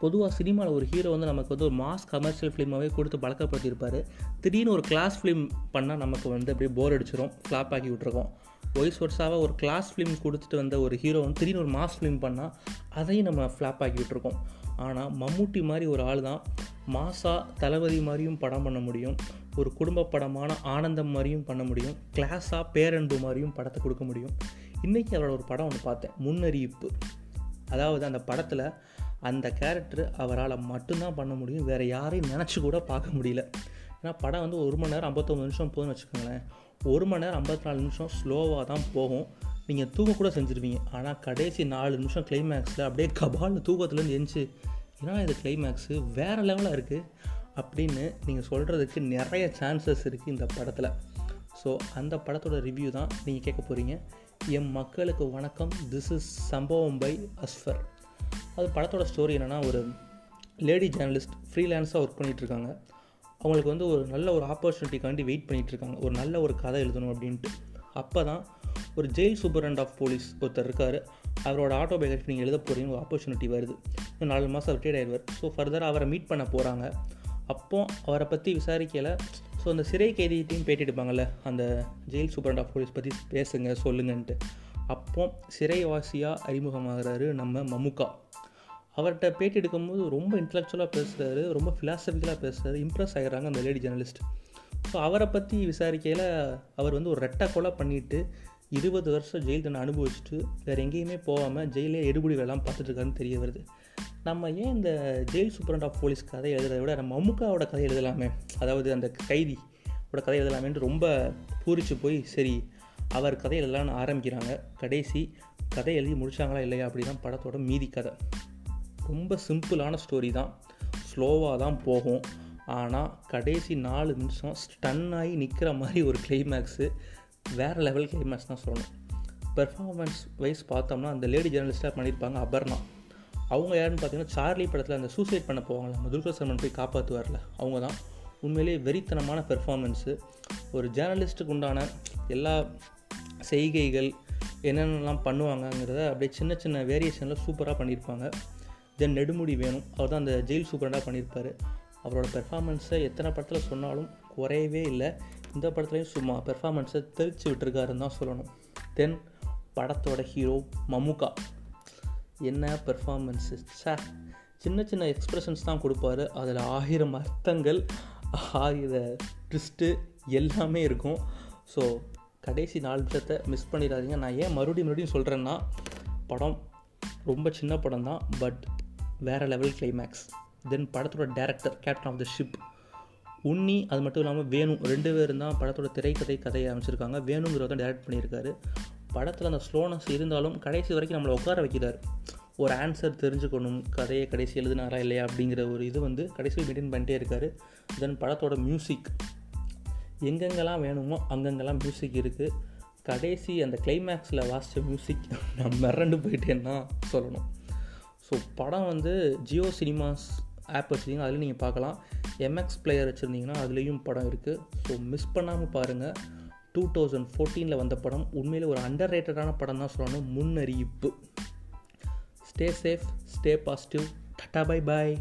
பொதுவாக சினிமாவில் ஒரு ஹீரோ வந்து நமக்கு வந்து ஒரு மாஸ் கமர்ஷியல் ஃபிலிமாகவே கொடுத்து பழக்கப்படுத்தியிருப்பார். திடீர்னு ஒரு கிளாஸ் ஃபிலிம் பண்ணால் நமக்கு வந்து அப்படியே போர் அடிச்சிடும் ஃப்ளாப் ஆக்கி விட்ருக்கோம் வயசு வருஷாவாக ஒரு கிளாஸ் ஃபிலிம் கொடுத்துட்டு வந்த ஒரு ஹீரோ வந்து திடீர்னு ஒரு மாஸ் ஃபிலிம் பண்ணால் அதையும் நம்ம ஃப்ளாப் ஆக்கி விட்ருக்கோம் ஆனால் மம்மூட்டி மாதிரி ஒரு ஆள் தான் மாசா தளபதி மாதிரியும் படம் பண்ண முடியும் ஒரு குடும்ப படமான ஆனந்தம் மாதிரியும் பண்ண முடியும் கிளாஸாக பேரன்பு மாதிரியும் படத்தை கொடுக்க முடியும். இன்றைக்கி அவரோட ஒரு படம் ஒன்று பார்த்தேன் முன்னறிவிப்பு. அதாவது அந்த படத்தில் அந்த கேரக்டர் அவரால் மட்டும்தான் பண்ண முடியும். வேறு யாரையும் நினச்சி கூட பார்க்க முடியல. ஏன்னா படம் வந்து ஒரு மணி நேரம் ஐம்பத்தொம்பது நிமிஷம் போதுன்னு வச்சுக்கோங்களேன். ஒரு மணி நேரம் ஐம்பத்தி நாலு நிமிஷம் ஸ்லோவாக தான் போகும். நீங்கள் தூங்க கூட செஞ்சுருவீங்க. ஆனால் கடைசி நாலு நிமிஷம் கிளைமேக்ஸில் அப்படியே கபால்னு தூக்கத்துலேருந்து எஞ்சி ஏன்னா இது கிளைமேக்ஸு வேறு லெவலாக இருக்குது அப்படின்னு நீங்கள் சொல்கிறதுக்கு நிறைய சான்சஸ் இருக்குது இந்த படத்தில். ஸோ அந்த படத்தோட ரிவ்யூ தான் நீங்கள் கேட்க போகிறீங்க என் மக்களுக்கு வணக்கம். திஸ் இஸ் சம்பவம் பை அஸ்ஃபர் அது படத்தோட ஸ்டோரி என்னென்னா ஒரு லேடி ஜேர்னலிஸ்ட் ஃப்ரீலான்ஸாக ஒர்க் பண்ணிகிட்ருக்காங்க அவங்களுக்கு வந்து ஒரு நல்ல ஒரு ஆப்பர்ச்சுனிட்டிக்காண்டி வெயிட் பண்ணிகிட்ருக்காங்க ஒரு நல்ல ஒரு கதை எழுதணும் அப்படின்ட்டு. அப்போ தான் ஒரு ஜெயில் சூப்பரண்ட் ஆஃப் போலீஸ் ஒருத்தர் இருக்கார். அவரோட ஆட்டோபயோகிராஃபி நீங்கள் எழுத போகிறீங்க ஒரு ஆப்பர்ச்சுனிட்டி வருது. நாலு மாதம் ரிட்டையர்ட் ஆயிடுவார். ஸோ ஃபர்தராக அவரை மீட் பண்ண போகிறாங்க அப்போ அவரை பற்றி விசாரிக்கலை ஸோ அந்த சிறை கைதிகிட்டையும் பேட்டி எடுப்பாங்கள்ல அந்த ஜெயில் சூப்பரண்ட் ஆஃப் போலீஸ் பற்றி பேசுங்க சொல்லுங்கன்ட்டு. அப்போ சிறைவாசியாக அறிமுகமாகிறாரு நம்ம மமுகா. அவர்கிட்ட பேட்டி எடுக்கும்போது ரொம்ப இன்டலெக்சுவலாக பேசுகிறாரு ரொம்ப ஃபிலாசபிக்கலாக பேசுகிறாரு இம்ப்ரெஸ் ஆகிறாங்க அந்த லேடி ஜேர்னலிஸ்ட் ஸோ அவரை பற்றி விசாரிக்கையில் அவர் வந்து ஒரு ரெட்டை கொலை பண்ணிவிட்டு இருபது வருஷம் ஜெயில் தண்டனை அனுபவிச்சுட்டு வேறு எங்கேயுமே போகாமல் ஜெயிலே எடுபடிகளெல்லாம் பார்த்துட்ருக்காருன்னு தெரிய வருது. நம்ம ஏன் இந்த ஜெயில் சூப்பரண்ட் ஆஃப் போலீஸ் கதை எழுதுறதை விட நம்ம அமுக்காவோட கதை எழுதலாமே? அதாவது அந்த கைதி கதை எழுதலாமேன்ட்டு ரொம்ப பூரிச்சு போய் சரி அவர் கதை எழுதலாம்னு ஆரம்பிக்கிறாங்க. கடைசி கதை எழுதி முடித்தாங்களா இல்லையா அப்படி தான் படத்தோட மீதி கதை. ரொம்ப சிம்பிளான ஸ்டோரி தான். ஸ்லோவாக தான் போகும். ஆனால் கடைசி நாலு நிமிஷம் ஸ்டன் ஆகி நிற்கிற மாதிரி ஒரு கிளைமேக்ஸு வேறு லெவல் கிளைமேக்ஸ் தான் சொல்லணும். பெர்ஃபார்மன்ஸ் வைஸ் பார்த்தோம்னா அந்த லேடி ஜேர்னலிஸ்ட்டாக பண்ணியிருப்பாங்க அபர்ணா. அவங்க யாருன்னு பார்த்தீங்கன்னா சார்லி படத்தில் அந்த சூசைட் பண்ண போவாங்களே நம்ம துல்கர் சல்மான் போய் காப்பாற்றுவார்ல அவங்க தான். உண்மையிலேயே வெறித்தனமான பெர்ஃபார்மன்ஸு ஒரு ஜேர்னலிஸ்ட்டுக்கு உண்டான எல்லா செய்கைகள் என்னென்னலாம் பண்ணுவாங்கங்கிறத அப்படியே சின்ன சின்ன வேரியேஷனில் சூப்பராக பண்ணியிருப்பாங்க. தென் நெடுமுடி வேணும். அவர் தான் அந்த ஜெயில் சூப்பரண்டாக பண்ணியிருப்பார். அவரோட பெர்ஃபார்மன்ஸை எத்தனை படத்தில் சொன்னாலும் குறையவே இல்லை. இந்த படத்துலையும் சும்மா பெர்ஃபார்மன்ஸை தெரிச்சு விட்டுருக்காருன்னு தான் சொல்லணும். தென் படத்தோட ஹீரோ மமுகா என்ன பெர்ஃபார்மன்ஸு சார் சின்ன சின்ன எக்ஸ்ப்ரெஷன்ஸ் தான் கொடுப்பாரு. அதில் ஆயிரம் அர்த்தங்கள் ஆயிர ட்விஸ்ட்டு எல்லாமே இருக்கும். ஸோ கடைசி நாலு நிமிஷத்தை மிஸ் பண்ணிடாதீங்க. நான் ஏன் மறுபடியும் மறுபடியும் சொல்கிறேன்னா படம் ரொம்ப சின்ன படம் தான் பட் வேறு லெவல் கிளைமேக்ஸ் தென் படத்தோட director captain of the ship Unni அது மட்டும் இல்லாமல் வேணும் ரெண்டு பேரும் தான் படத்தோட திரைக்கதை கதையை அமைச்சிருக்காங்க. வேணுங்கிறத டேரக்ட் பண்ணியிருக்காரு. படத்தில் அந்த ஸ்லோனஸ் இருந்தாலும் கடைசி வரைக்கும் நம்மளை உட்கார வைக்கிறார். ஒரு ஆன்சர் தெரிஞ்சுக்கணும் கதையை கடைசி எழுதினாரா இல்லையா அப்படிங்கிற ஒரு இது வந்து கடைசியில் மெயின்டைன் பண்ணிட்டே இருக்கார். தென் படத்தோட மியூசிக் எங்கெங்கெல்லாம் வேணுமோ அங்கங்கெல்லாம் மியூசிக் இருக்குது கடைசி அந்த கிளைமேக்ஸில் வாசித்த மியூசிக் நான் மிரண்டு போயிட்டேன்னா சொல்லணும். ஸோ படம் வந்து ஜியோ சினிமாஸ் ஆப் வச்சுருந்தீங்க அதில் நீங்கள் பார்க்கலாம். எம்எக்ஸ் பிளேயர் வச்சுருந்தீங்கன்னா அதுலேயும் படம் இருக்குது ஸோ மிஸ் பண்ணாமல் பாருங்கள் டூ தௌசண்ட் ஃபோர்டீனில் வந்த படம். உண்மையில் ஒரு அண்டர் ரேட்டடான படம் தான் சொல்லணும். முன்னறிவிப்பு. Stay safe stay positive tata bye bye